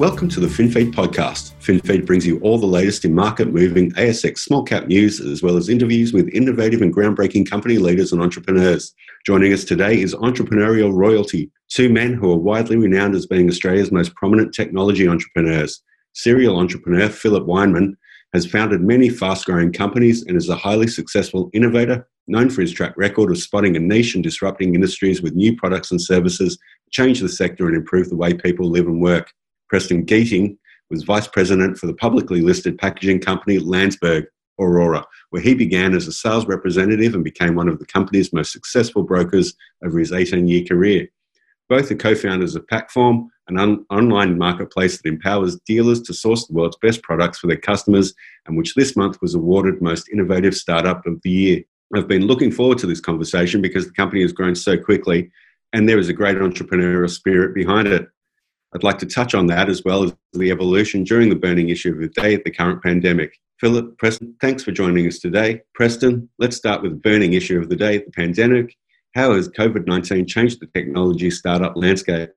Welcome to the FinFeed podcast. FinFeed brings you all the latest in market moving ASX small cap news, as well as interviews with innovative and groundbreaking company leaders and entrepreneurs. Joining us today is Entrepreneurial Royalty, two men who are widely renowned as being Australia's most prominent technology entrepreneurs. Serial entrepreneur Phillip Weinman has founded many fast growing companies and is a highly successful innovator, known for his track record of spotting a niche and disrupting industries with new products and services, change the sector and improve the way people live and work. Preston Geeting was vice president for the publicly listed packaging company Landsberg Orora, where he began as a sales representative and became one of the company's most successful brokers over his 18 year career. Both are co founders of Packform, an un- online marketplace that empowers dealers to source the world's best products for their customers, and which this month was awarded Most Innovative Startup of the Year. I've been looking forward to this conversation because the company has grown so quickly and there is a great entrepreneurial spirit behind it. I'd like to touch on that as well as the evolution during the burning issue of the day at the current pandemic. Phillip, Preston, thanks for joining us today. Preston, let's start with the burning issue of the day, the pandemic. How has COVID 19 changed the technology startup landscape?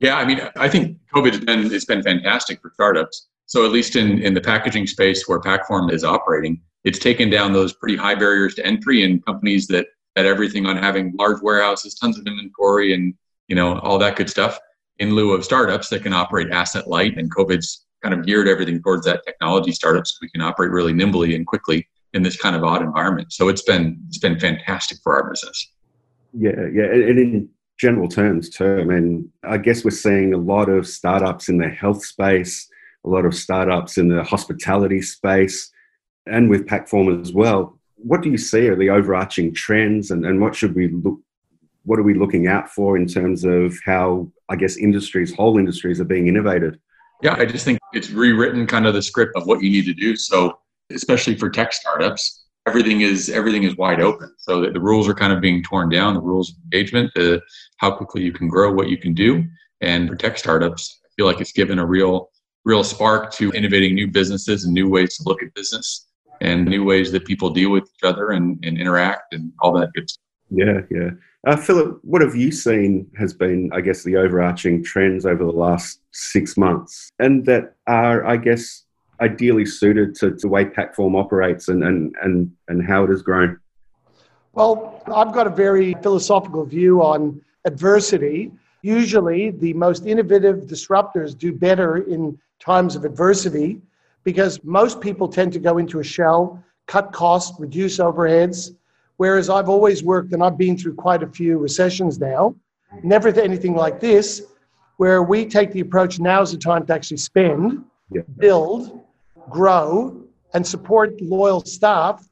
Yeah, I mean, I think COVID has been, it's been fantastic for startups. So, at least in, in the packaging space where Packform is operating, it's taken down those pretty high barriers to entry and companies that had everything on having large warehouses, tons of inventory, and you know all that good stuff in lieu of startups that can operate asset light. And COVID's kind of geared everything towards that technology startup so we can operate really nimbly and quickly in this kind of odd environment. So it's been it's been fantastic for our business. Yeah, yeah, and in general terms too. I mean, I guess we're seeing a lot of startups in the health space, a lot of startups in the hospitality space, and with Packform as well. What do you see are the overarching trends, and, and what should we look what are we looking out for in terms of how I guess industries, whole industries, are being innovated? Yeah, I just think it's rewritten kind of the script of what you need to do. So especially for tech startups, everything is everything is wide open. So the, the rules are kind of being torn down. The rules of engagement, the how quickly you can grow, what you can do, and for tech startups, I feel like it's given a real real spark to innovating new businesses and new ways to look at business and new ways that people deal with each other and, and interact and all that good stuff. Yeah, yeah. Uh, Phillip, what have you seen has been, I guess, the overarching trends over the last six months, and that are, I guess, ideally suited to, to the way Packform operates and, and, and, and how it has grown? Well, I've got a very philosophical view on adversity. Usually, the most innovative disruptors do better in times of adversity because most people tend to go into a shell, cut costs, reduce overheads, Whereas I've always worked, and I've been through quite a few recessions now, never anything like this, where we take the approach now's the time to actually spend, yeah. build, grow, and support loyal staff.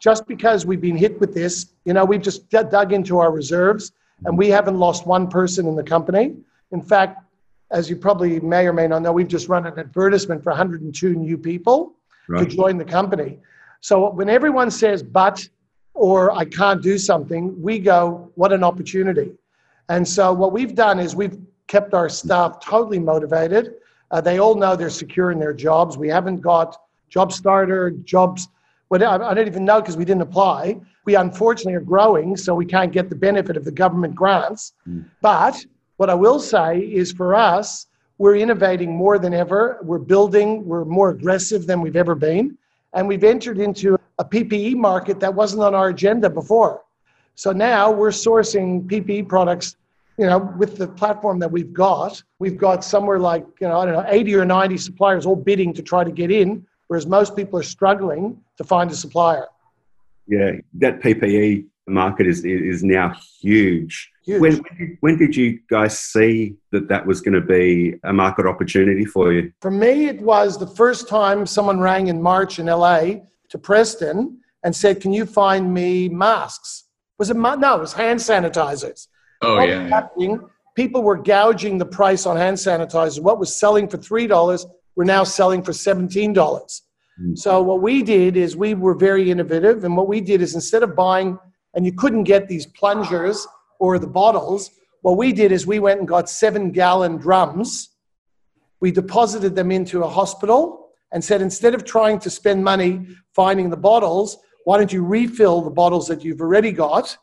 Just because we've been hit with this, you know, we've just dug into our reserves and we haven't lost one person in the company. In fact, as you probably may or may not know, we've just run an advertisement for 102 new people right. to join the company. So when everyone says, but or I can't do something, we go, what an opportunity. And so what we've done is we've kept our staff totally motivated. Uh, they all know they're secure in their jobs. We haven't got job starter, jobs, what I don't even know because we didn't apply. We unfortunately are growing, so we can't get the benefit of the government grants. Mm. But what I will say is for us, we're innovating more than ever. We're building, we're more aggressive than we've ever been. And we've entered into a PPE market that wasn't on our agenda before. So now we're sourcing PPE products, you know, with the platform that we've got. We've got somewhere like, you know, I don't know, 80 or 90 suppliers all bidding to try to get in, whereas most people are struggling to find a supplier. Yeah, that PPE market is is now huge. huge. When, when did, when did you guys see that that was going to be a market opportunity for you? For me, it was the first time someone rang in March in LA to Preston and said, "Can you find me masks?" Was it ma- no? It was hand sanitizers. Oh what yeah. Happening, people were gouging the price on hand sanitizers. What was selling for three dollars, we're now selling for seventeen dollars. Mm. So what we did is we were very innovative, and what we did is instead of buying, and you couldn't get these plungers or the bottles. What we did is we went and got seven gallon drums. We deposited them into a hospital and said, instead of trying to spend money finding the bottles, why don't you refill the bottles that you've already got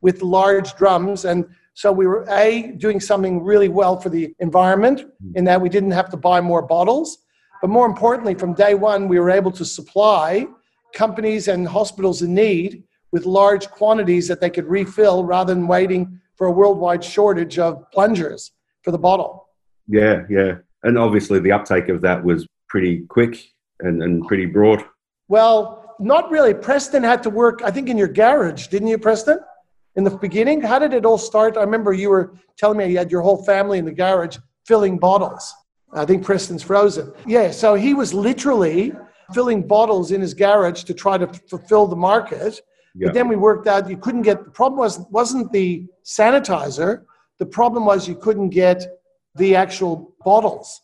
with large drums? And So we were A, doing something really well for the environment in that we didn't have to buy more bottles. But more importantly, from day one, we were able to supply companies and hospitals in need with large quantities that they could refill rather than waiting for a worldwide shortage of plungers for the bottle. Yeah, yeah. And obviously the uptake of that was pretty quick and, and pretty broad. Well, not really. Preston had to work, I think, in your garage, didn't you, Preston? In the beginning? How did it all start? I remember you were telling me you had your whole family in the garage filling bottles. I think Preston's frozen. Yeah, so he was literally filling bottles in his garage to try to fulfill the market. Yeah. But then we worked out you couldn't get the problem was wasn't the sanitizer. The problem was you couldn't get the actual bottles.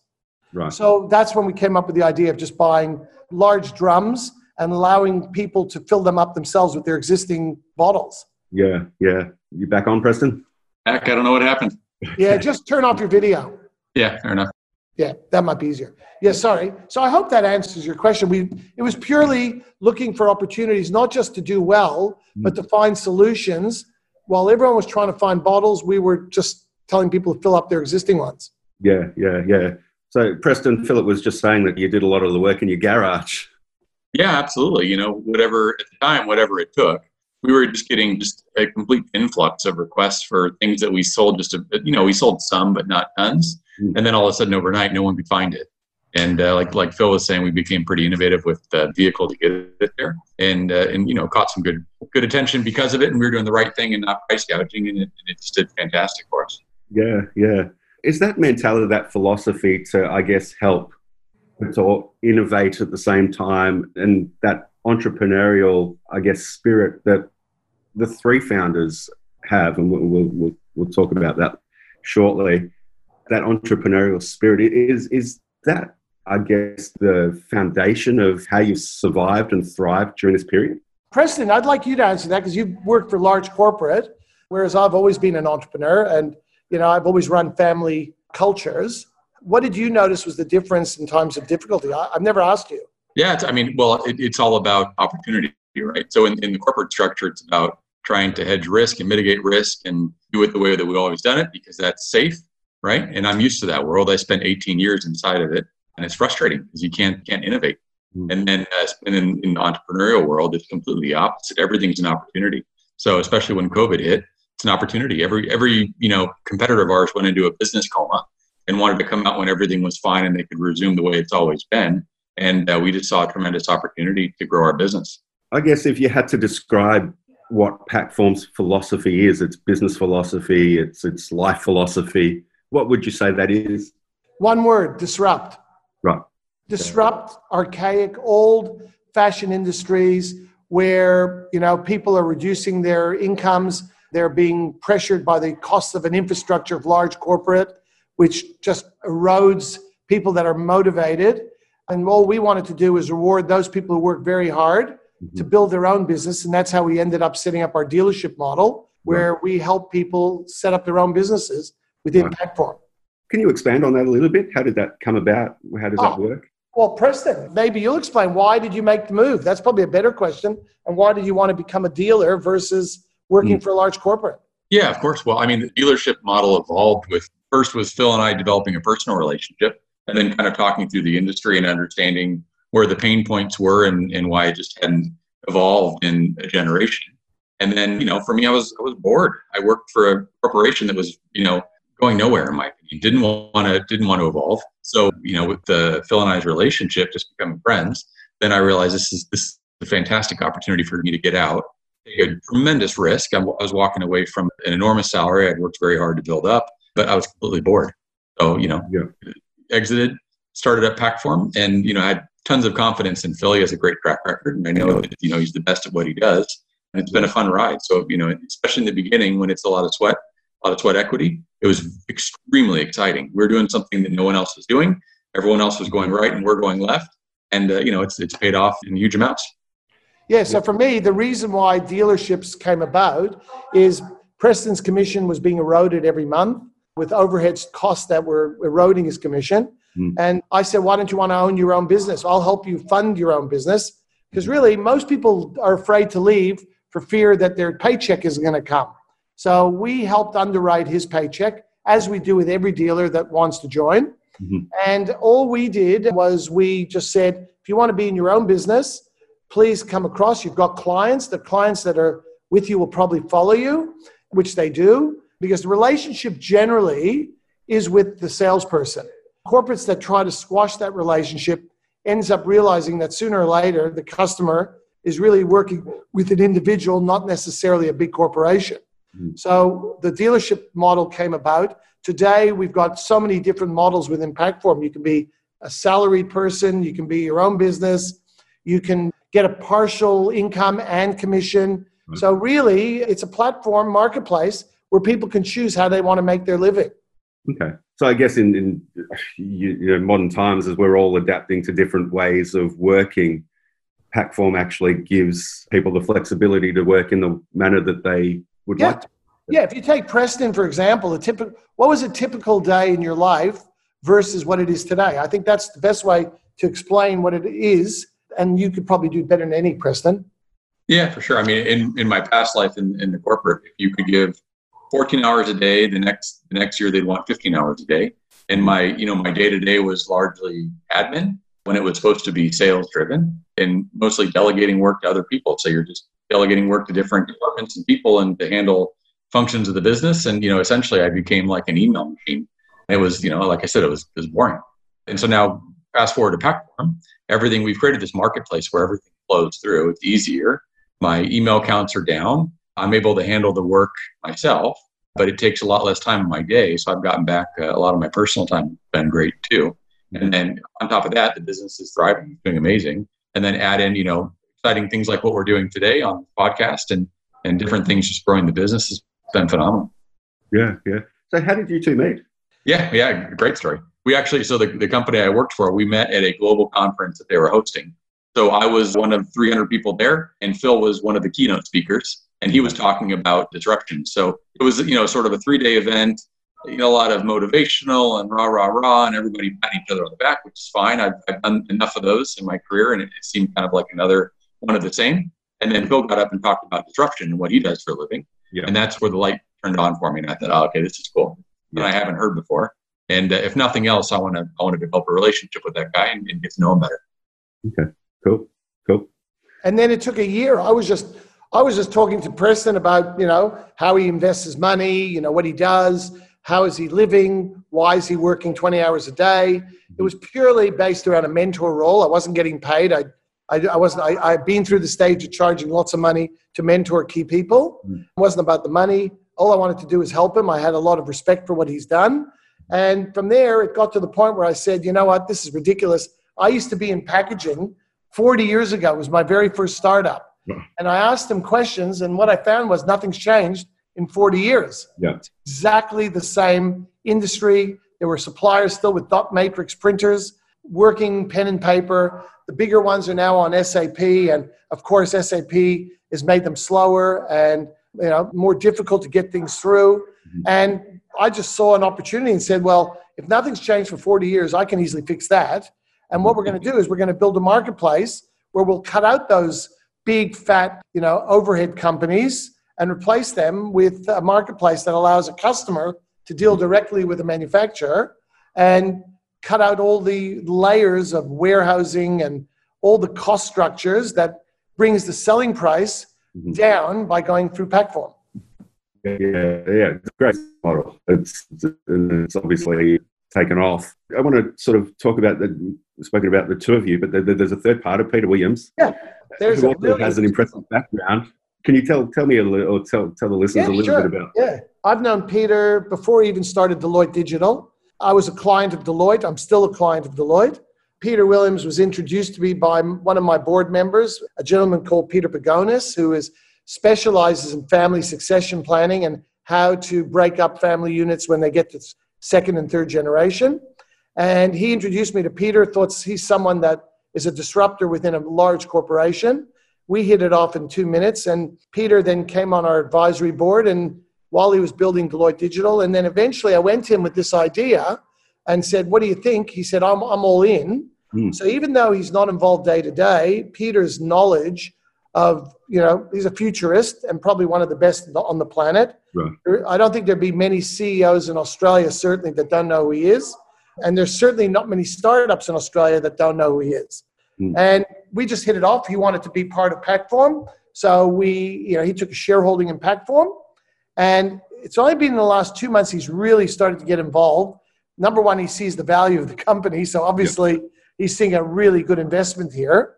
Right. So that's when we came up with the idea of just buying large drums and allowing people to fill them up themselves with their existing bottles. Yeah, yeah. You back on, Preston? Back. I don't know what happened. yeah, just turn off your video. Yeah, fair enough. Yeah, that might be easier. Yeah, sorry. So I hope that answers your question. We it was purely looking for opportunities, not just to do well, mm. but to find solutions. While everyone was trying to find bottles, we were just telling people to fill up their existing ones. Yeah, yeah, yeah. So Preston, Phillip was just saying that you did a lot of the work in your garage. Yeah, absolutely. You know, whatever at the time, whatever it took, we were just getting just a complete influx of requests for things that we sold. Just a, you know, we sold some, but not tons. Mm. And then all of a sudden, overnight, no one could find it. And uh, like like Phil was saying, we became pretty innovative with the vehicle to get it there, and uh, and you know caught some good good attention because of it. And we were doing the right thing and not price gouging, and it, and it just did fantastic for us. Yeah, yeah. Is that mentality, that philosophy to I guess help to innovate at the same time, and that entrepreneurial, I guess, spirit that the three founders have, and we'll, we'll, we'll talk about that shortly. That entrepreneurial spirit is is that, I guess, the foundation of how you've survived and thrived during this period. Preston, I'd like you to answer that because you've worked for large corporate, whereas I've always been an entrepreneur, and you know I've always run family cultures. What did you notice was the difference in times of difficulty? I, have never asked you. Yeah, I mean, well, it, it's all about opportunity, right? So in, in the corporate structure, it's about trying to hedge risk and mitigate risk and do it the way that we've always done it because that's safe, right? And I'm used to that world. I spent 18 years inside of it, and it's frustrating because you can't can't innovate. Mm-hmm. And then uh, in, in the entrepreneurial world, it's completely opposite. Everything's an opportunity. So especially when COVID hit, it's an opportunity. Every every you know competitor of ours went into a business coma and wanted to come out when everything was fine and they could resume the way it's always been. And uh, we just saw a tremendous opportunity to grow our business. I guess if you had to describe what Packform's philosophy is, its business philosophy, its its life philosophy, what would you say that is? One word: disrupt. Right. Disrupt archaic, old fashion industries where you know people are reducing their incomes. They're being pressured by the cost of an infrastructure of large corporate, which just erodes people that are motivated and all we wanted to do was reward those people who work very hard mm-hmm. to build their own business. And that's how we ended up setting up our dealership model, where right. we help people set up their own businesses within right. Packform. Can you expand on that a little bit? How did that come about? How does oh, that work? Well, Preston, maybe you'll explain why did you make the move? That's probably a better question. And why did you want to become a dealer versus working mm. for a large corporate? Yeah, of course. Well, I mean, the dealership model evolved with first was Phil and I developing a personal relationship and then kind of talking through the industry and understanding where the pain points were and, and why it just hadn't evolved in a generation. And then, you know, for me, I was I was bored. I worked for a corporation that was, you know, going nowhere in my opinion. Didn't want to didn't want to evolve. So, you know, with the Phil and I's relationship, just becoming friends, then I realized this is this is a fantastic opportunity for me to get out, take a tremendous risk. I was walking away from an enormous salary I'd worked very hard to build up, but I was completely bored. So, you know, yeah exited, started at Packform, and you know I had tons of confidence in Philly as a great track record, and I know that you know he's the best at what he does, and it's been a fun ride. So you know, especially in the beginning when it's a lot of sweat, a lot of sweat equity, it was extremely exciting. We are doing something that no one else was doing. Everyone else was going right, and we're going left, and uh, you know it's it's paid off in huge amounts. Yeah. So for me, the reason why dealerships came about is Preston's commission was being eroded every month with overhead costs that were eroding his commission. Mm. And I said, Why don't you want to own your own business? I'll help you fund your own business. Because really, most people are afraid to leave for fear that their paycheck is going to come. So we helped underwrite his paycheck, as we do with every dealer that wants to join. Mm-hmm. And all we did was we just said, if you want to be in your own business, please come across. You've got clients. The clients that are with you will probably follow you, which they do, because the relationship generally is with the salesperson. Corporates that try to squash that relationship ends up realizing that sooner or later the customer is really working with an individual, not necessarily a big corporation. Mm-hmm. So the dealership model came about. Today, we've got so many different models within Packform. You can be a salaried person, you can be your own business, you can get a partial income and commission. Mm-hmm. So, really, it's a platform marketplace where people can choose how they want to make their living. Okay. So, I guess in, in you know, modern times, as we're all adapting to different ways of working, Packform actually gives people the flexibility to work in the manner that they would yeah. like to. Yeah, if you take Preston, for example, a typical, what was a typical day in your life versus what it is today? I think that's the best way to explain what it is. And you could probably do better than any, Preston. Yeah, for sure. I mean, in, in my past life in, in the corporate, if you could give 14 hours a day, the next the next year they'd want 15 hours a day. And my, you know, my day to day was largely admin when it was supposed to be sales driven and mostly delegating work to other people. So you're just delegating work to different departments and people and to handle functions of the business. And, you know, essentially I became like an email machine. It was, you know, like I said, it was, it was boring. And so now fast forward to Packform, everything we've created this marketplace where everything flows through. It's easier. My email counts are down. I'm able to handle the work myself, but it takes a lot less time in my day. So I've gotten back uh, a lot of my personal time. Been great too. And then on top of that, the business is thriving, doing amazing. And then add in, you know, exciting things like what we're doing today on the podcast and and different things just growing the business has been phenomenal. Yeah, yeah. So how did you two meet? Yeah, yeah, great story. We actually, so the, the company I worked for, we met at a global conference that they were hosting. So I was one of 300 people there, and Phil was one of the keynote speakers, and he was talking about disruption. So it was, you know, sort of a three day event, you know, a lot of motivational and rah, rah, rah, and everybody patting each other on the back, which is fine. I've, I've done enough of those in my career, and it, it seemed kind of like another one of the same. And then Phil got up and talked about disruption and what he does for a living. Yeah. And that's where the light turned on for me. And I thought, oh, okay, this is cool. Yeah. And I haven't heard before. And uh, if nothing else, I want to I want to develop a relationship with that guy and, and get to know him better. Okay, cool, cool. And then it took a year. I was just I was just talking to Preston about you know how he invests his money, you know what he does, how is he living, why is he working twenty hours a day. It was purely based around a mentor role. I wasn't getting paid. I I, I wasn't. I, I've been through the stage of charging lots of money to mentor key people. Mm. It wasn't about the money. All I wanted to do was help him. I had a lot of respect for what he's done. And from there, it got to the point where I said, you know what, this is ridiculous. I used to be in packaging 40 years ago. It was my very first startup. Yeah. And I asked them questions, and what I found was nothing's changed in 40 years. Yeah. It's exactly the same industry. There were suppliers still with dot matrix printers, working pen and paper. The bigger ones are now on SAP, and of course, SAP has made them slower and you know more difficult to get things through. Mm-hmm. And I just saw an opportunity and said, well, if nothing's changed for 40 years, I can easily fix that. And what we're going to do is we're going to build a marketplace where we'll cut out those big fat, you know, overhead companies and replace them with a marketplace that allows a customer to deal directly with a manufacturer and cut out all the layers of warehousing and all the cost structures that brings the selling price mm-hmm. down by going through Packform. Yeah, yeah, it's a great model. It's it's obviously taken off. I want to sort of talk about the spoken about the two of you, but there's a third part of Peter Williams. Yeah, there's who really has an impressive background. Can you tell tell me a little, or tell tell the listeners yeah, a little sure. bit about? Yeah, I've known Peter before he even started Deloitte Digital. I was a client of Deloitte. I'm still a client of Deloitte. Peter Williams was introduced to me by one of my board members, a gentleman called Peter Pagonis, who is specializes in family succession planning and how to break up family units when they get to second and third generation. And he introduced me to Peter, thought he's someone that is a disruptor within a large corporation. We hit it off in two minutes, and Peter then came on our advisory board. And while he was building Deloitte Digital, and then eventually I went to him with this idea and said, What do you think? He said, I'm, I'm all in. Mm. So even though he's not involved day to day, Peter's knowledge of, you know, he's a futurist and probably one of the best on the planet. Right. I don't think there'd be many CEOs in Australia, certainly, that don't know who he is. And there's certainly not many startups in Australia that don't know who he is. Mm. And we just hit it off. He wanted to be part of Packform. So we, you know, he took a shareholding in Packform. And it's only been in the last two months he's really started to get involved. Number one, he sees the value of the company. So obviously, yep. he's seeing a really good investment here.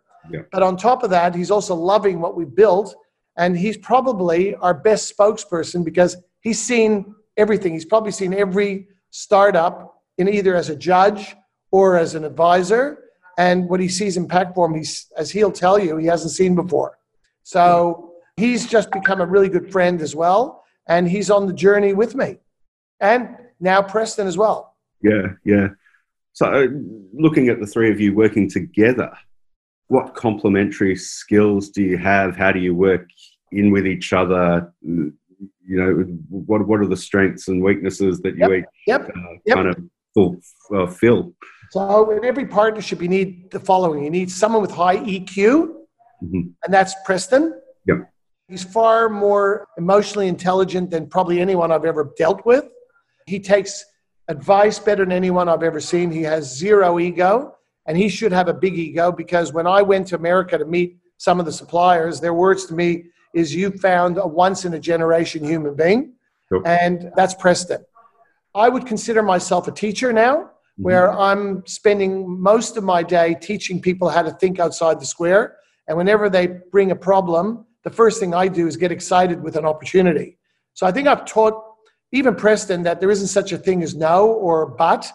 But on top of that, he's also loving what we built. And he's probably our best spokesperson because he's seen everything. He's probably seen every startup in either as a judge or as an advisor. And what he sees in Packform, he's, as he'll tell you, he hasn't seen before. So he's just become a really good friend as well. And he's on the journey with me. And now Preston as well. Yeah, yeah. So looking at the three of you working together, what complementary skills do you have? How do you work in with each other? You know, what what are the strengths and weaknesses that you yep, each yep, uh, yep. kind of fulfill? So, in every partnership, you need the following: you need someone with high EQ, mm-hmm. and that's Preston. Yep. He's far more emotionally intelligent than probably anyone I've ever dealt with. He takes advice better than anyone I've ever seen. He has zero ego and he should have a big ego because when I went to America to meet some of the suppliers, their words to me is, "You found a once in a generation human being," and that's Preston. I would consider myself a teacher now, mm-hmm. where I'm spending most of my day teaching people how to think outside the square. And whenever they bring a problem, the first thing I do is get excited with an opportunity. So I think I've taught even Preston that there isn't such a thing as no or but.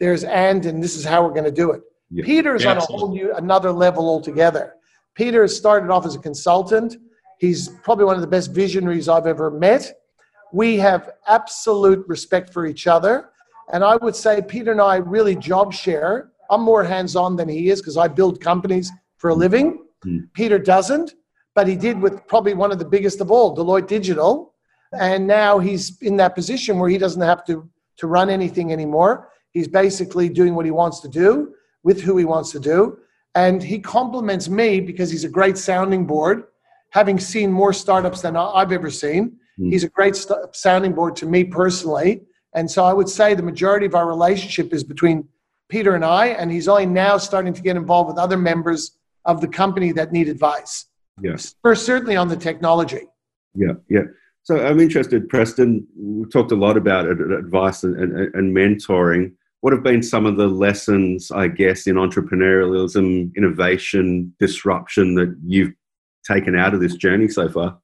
There's and, and this is how we're going to do it. Yeah. Peter's on a whole new another level altogether. Peter started off as a consultant. He's probably one of the best visionaries I've ever met. We have absolute respect for each other. And I would say Peter and I really job share. I'm more hands on than he is because I build companies for a living. Mm-hmm. Peter doesn't, but he did with probably one of the biggest of all, Deloitte Digital. And now he's in that position where he doesn't have to, to run anything anymore. He's basically doing what he wants to do with who he wants to do. And he compliments me because he's a great sounding board, having seen more startups than I've ever seen. Mm. He's a great st- sounding board to me personally. And so I would say the majority of our relationship is between Peter and I, and he's only now starting to get involved with other members of the company that need advice. Yes. First, certainly on the technology. Yeah, yeah. So I'm interested, Preston. We talked a lot about advice and, and, and mentoring what have been some of the lessons, I guess, in entrepreneurialism, innovation, disruption that you've taken out of this journey so far?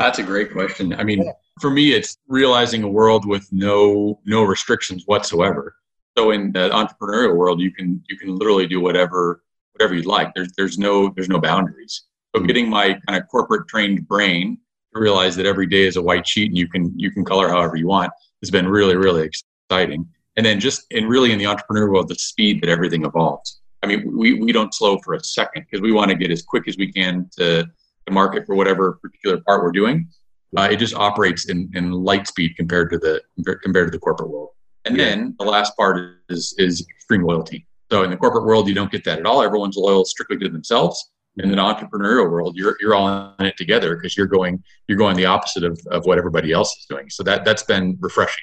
That's a great question. I mean, for me, it's realizing a world with no no restrictions whatsoever. So in the entrepreneurial world, you can you can literally do whatever whatever you'd like. There's there's no there's no boundaries. So hmm. getting my kind of corporate trained brain to realize that every day is a white sheet and you can you can color however you want has been really really exciting and then just and really in the entrepreneur world the speed that everything evolves. I mean we, we don't slow for a second because we want to get as quick as we can to the market for whatever particular part we're doing. Uh, it just operates in, in light speed compared to the compared to the corporate world. And yeah. then the last part is is extreme loyalty. So in the corporate world you don't get that at all. Everyone's loyal strictly to themselves. In the entrepreneurial world you're, you're all in it together because you're going you're going the opposite of, of what everybody else is doing. So that that's been refreshing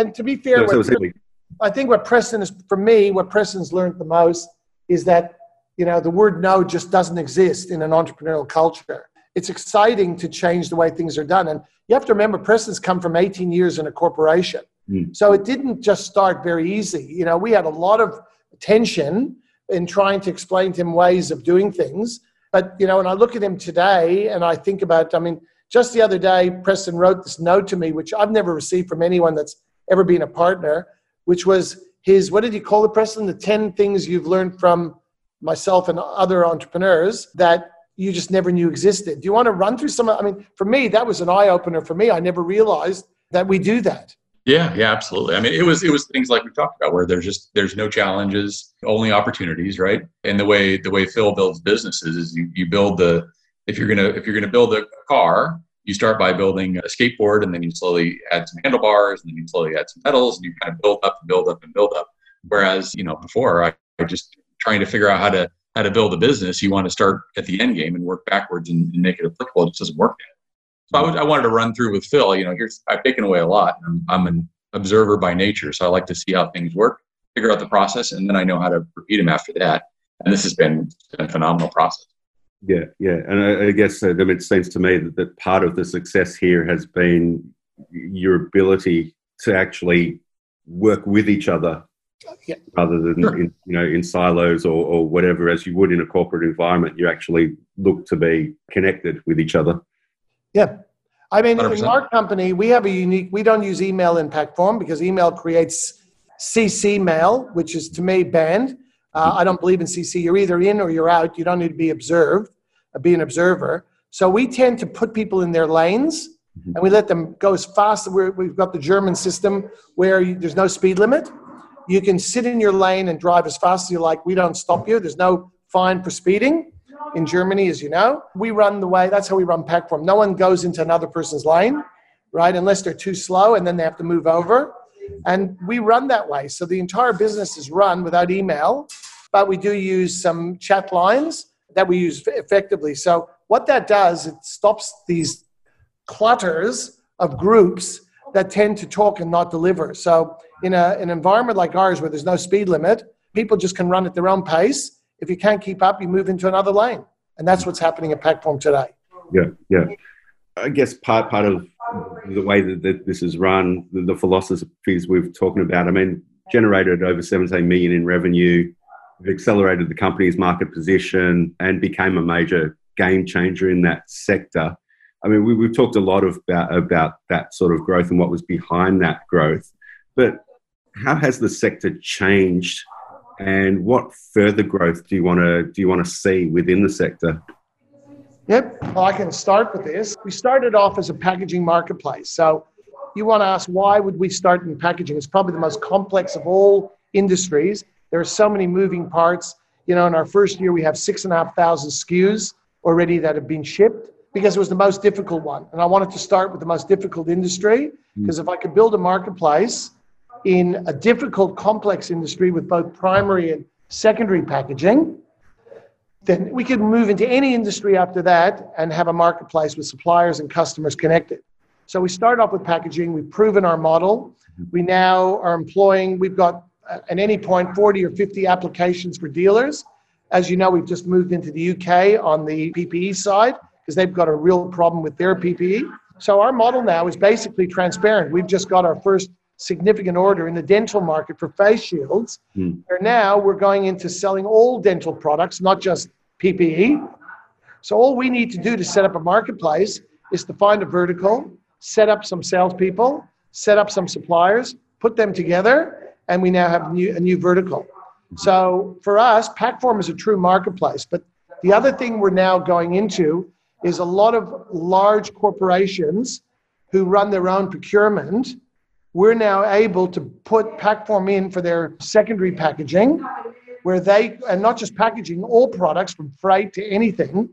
and to be fair, so, so I think what Preston is, for me, what Preston's learned the most is that, you know, the word no just doesn't exist in an entrepreneurial culture. It's exciting to change the way things are done. And you have to remember, Preston's come from 18 years in a corporation. Mm. So it didn't just start very easy. You know, we had a lot of tension in trying to explain to him ways of doing things. But, you know, when I look at him today and I think about, I mean, just the other day, Preston wrote this note to me, which I've never received from anyone that's ever being a partner, which was his, what did he call it, Preston? The 10 things you've learned from myself and other entrepreneurs that you just never knew existed. Do you want to run through some? I mean, for me, that was an eye opener for me. I never realized that we do that. Yeah, yeah, absolutely. I mean, it was it was things like we talked about where there's just there's no challenges, only opportunities, right? And the way the way Phil builds businesses is you, you build the if you're gonna if you're gonna build a car, you start by building a skateboard and then you slowly add some handlebars and then you slowly add some pedals and you kind of build up and build up and build up. Whereas, you know, before I, I just trying to figure out how to how to build a business, you want to start at the end game and work backwards and, and make it applicable. It just doesn't work yet. So I, I wanted to run through with Phil. You know, here's I've taken away a lot. I'm, I'm an observer by nature, so I like to see how things work, figure out the process, and then I know how to repeat them after that. And this has been a phenomenal process. Yeah, yeah, and I, I guess uh, it seems to me that, that part of the success here has been your ability to actually work with each other yeah. rather than sure. in, you know in silos or, or whatever as you would in a corporate environment you actually look to be connected with each other yeah i mean 100%. in our company we have a unique we don't use email in Packform because email creates cc mail which is to me banned uh, i don't believe in cc you're either in or you're out you don't need to be observed uh, be an observer so we tend to put people in their lanes mm-hmm. and we let them go as fast. we have got the German system where you, there's no speed limit. You can sit in your lane and drive as fast as you like. We don't stop you. There's no fine for speeding in Germany, as you know. We run the way, that's how we run Packform. No one goes into another person's lane, right, unless they're too slow and then they have to move over. And we run that way. So the entire business is run without email, but we do use some chat lines that we use effectively. So what that does, it stops these clutters of groups that tend to talk and not deliver. So in a, an environment like ours where there's no speed limit, people just can run at their own pace. If you can't keep up, you move into another lane. And that's what's happening at Packform today. Yeah, yeah. I guess part part of the way that, that this is run, the, the philosophies we've talking about, I mean, generated over 17 million in revenue, accelerated the company's market position and became a major game changer in that sector. I mean, we, have talked a lot of, about, about that sort of growth and what was behind that growth. But how has the sector changed, and what further growth do you want to do you want to see within the sector? Yep, well, I can start with this. We started off as a packaging marketplace. So you want to ask why would we start in packaging? It's probably the most complex of all industries. There are so many moving parts. You know, in our first year, we have six and a half thousand SKUs already that have been shipped because it was the most difficult one. And I wanted to start with the most difficult industry mm. because if I could build a marketplace in a difficult, complex industry with both primary and secondary packaging, then we could move into any industry after that and have a marketplace with suppliers and customers connected. So we start off with packaging. We've proven our model. We now are employing, we've got uh, at any point 40 or 50 applications for dealers. As you know, we've just moved into the UK on the PPE side because they've got a real problem with their PPE. So our model now is basically transparent. We've just got our first significant order in the dental market for face shields. Mm. Where now we're going into selling all dental products, not just PPE. So all we need to do to set up a marketplace is to find a vertical, set up some salespeople, set up some suppliers, put them together, and we now have a new, a new vertical. So for us, Packform is a true marketplace. But the other thing we're now going into is a lot of large corporations who run their own procurement. We're now able to put Packform in for their secondary packaging, where they, and not just packaging, all products from freight to anything,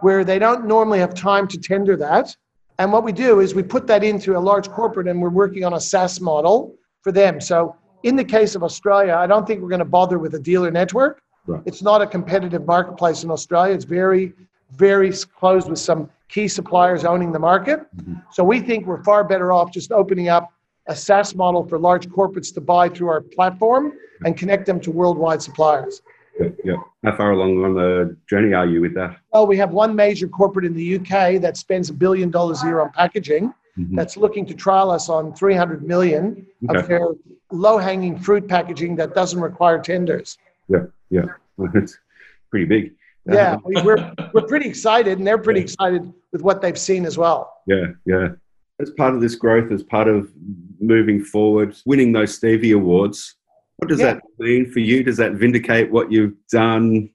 where they don't normally have time to tender that. And what we do is we put that into a large corporate and we're working on a SaaS model for them. So in the case of Australia, I don't think we're going to bother with a dealer network. Right. It's not a competitive marketplace in Australia. It's very very closed with some key suppliers owning the market. Mm-hmm. So we think we're far better off just opening up a SaaS model for large corporates to buy through our platform and connect them to worldwide suppliers. Yeah, yeah. How far along on the journey are you with that? Well, we have one major corporate in the UK that spends a billion dollars a year on packaging. Mm-hmm. That's looking to trial us on 300 million okay. of their low-hanging fruit packaging that doesn't require tenders. Yeah, yeah, it's pretty big yeah, we're we're pretty excited, and they're pretty yeah. excited with what they've seen as well. Yeah, yeah. As part of this growth, as part of moving forward, winning those Stevie Awards, what does yeah. that mean for you? Does that vindicate what you've done?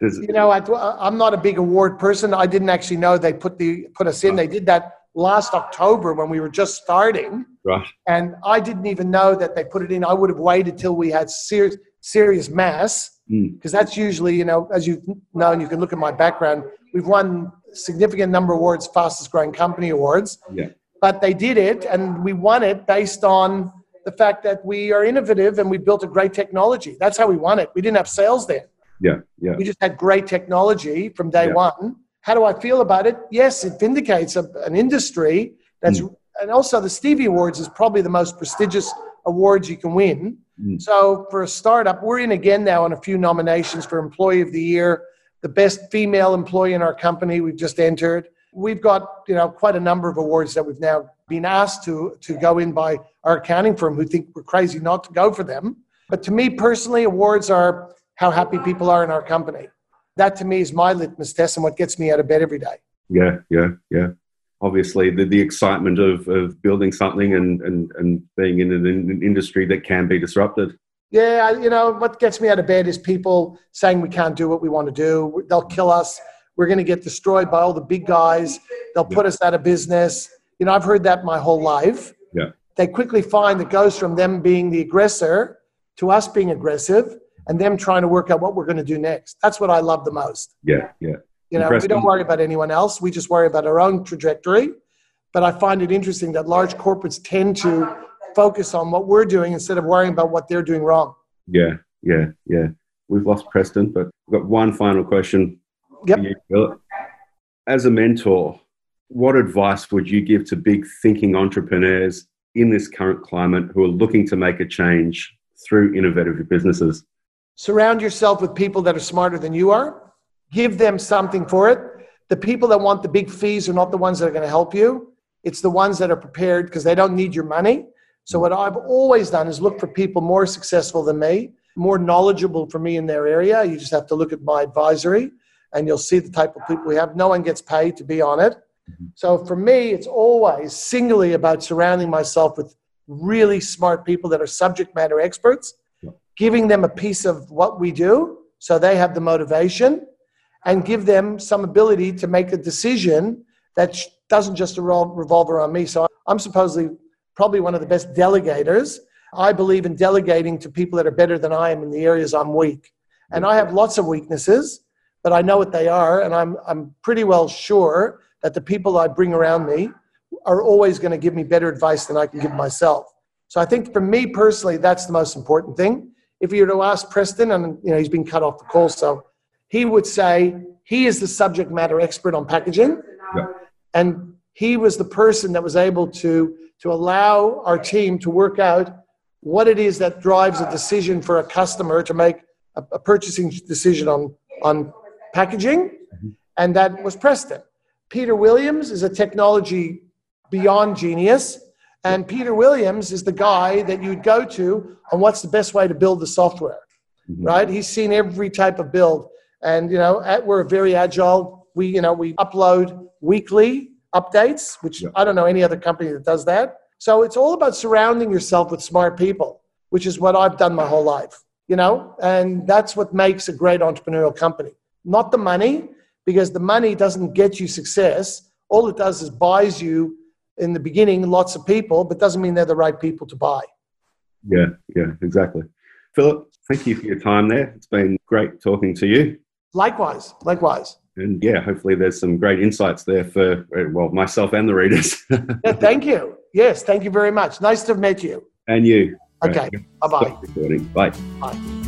Does you know, I, am not a big award person. I didn't actually know they put the put us in. They did that last October when we were just starting. Right. And I didn't even know that they put it in. I would have waited till we had serious serious mass because mm. that's usually you know as you've known you can look at my background we've won significant number of awards fastest growing company awards yeah. But they did it and we won it based on the fact that we are innovative and we built a great technology that's how we won it we didn't have sales then Yeah, yeah. We just had great technology from day Yeah. one. How do I feel about it? Yes, it vindicates a, an industry that's, Mm. and also the Stevie Awards is probably the most prestigious awards you can win. Mm. So for a startup, we're in again now on a few nominations for Employee of the Year, the best female employee in our company. We've just entered. We've got you know quite a number of awards that we've now been asked to to go in by our accounting firm, who think we're crazy not to go for them. But to me personally, awards are how happy people are in our company. That to me is my litmus test and what gets me out of bed every day. Yeah, yeah, yeah. Obviously, the, the excitement of, of building something and, and, and being in an, an industry that can be disrupted. Yeah, you know, what gets me out of bed is people saying we can't do what we want to do. They'll kill us. We're going to get destroyed by all the big guys. They'll put us out of business. You know, I've heard that my whole life. Yeah. They quickly find it goes from them being the aggressor to us being aggressive and them trying to work out what we're going to do next. That's what I love the most. Yeah, yeah. You know, we don't worry about anyone else. We just worry about our own trajectory. But I find it interesting that large corporates tend to focus on what we're doing instead of worrying about what they're doing wrong. Yeah, yeah, yeah. We've lost Preston, but we've got one final question. Yep. for you, Phillip. As a mentor, what advice would you give to big thinking entrepreneurs in this current climate who are looking to make a change through innovative businesses? Surround yourself with people that are smarter than you are. Give them something for it. The people that want the big fees are not the ones that are going to help you. It's the ones that are prepared because they don't need your money. So, what I've always done is look for people more successful than me, more knowledgeable for me in their area. You just have to look at my advisory and you'll see the type of people we have. No one gets paid to be on it. Mm-hmm. So, for me, it's always singly about surrounding myself with really smart people that are subject matter experts giving them a piece of what we do so they have the motivation and give them some ability to make a decision that doesn't just revolve around me. So I'm supposedly probably one of the best delegators. I believe in delegating to people that are better than I am in the areas I'm weak. And I have lots of weaknesses, but I know what they are. And I'm, I'm pretty well sure that the people I bring around me are always going to give me better advice than I can give myself. So I think for me personally, that's the most important thing. If you were to ask Preston, and you know he's been cut off the call, so he would say he is the subject matter expert on packaging, Yeah. and he was the person that was able to to allow our team to work out what it is that drives a decision for a customer to make a, a purchasing decision on on packaging, and that was Preston. Peter Williams is a technology beyond genius. And Peter Williams is the guy that you'd go to on what's the best way to build the software, Mhm. right? He's seen every type of build. And, you know, at, we're very agile. We, you know, we upload weekly updates, which Yeah. I don't know any other company that does that. So it's all about surrounding yourself with smart people, which is what I've done my whole life, you know, and that's what makes a great entrepreneurial company. Not the money, because the money doesn't get you success. All it does is buys you in the beginning lots of people, but doesn't mean they're the right people to buy. Yeah, yeah, exactly. Phillip, thank you for your time there. It's been great talking to you. Likewise, likewise. And yeah, hopefully there's some great insights there for, uh, well, myself and the readers. Yeah, thank you. Yes, thank you very much. Nice to have met you. and you. Okay, bye bye. Stop recording. Bye. Bye.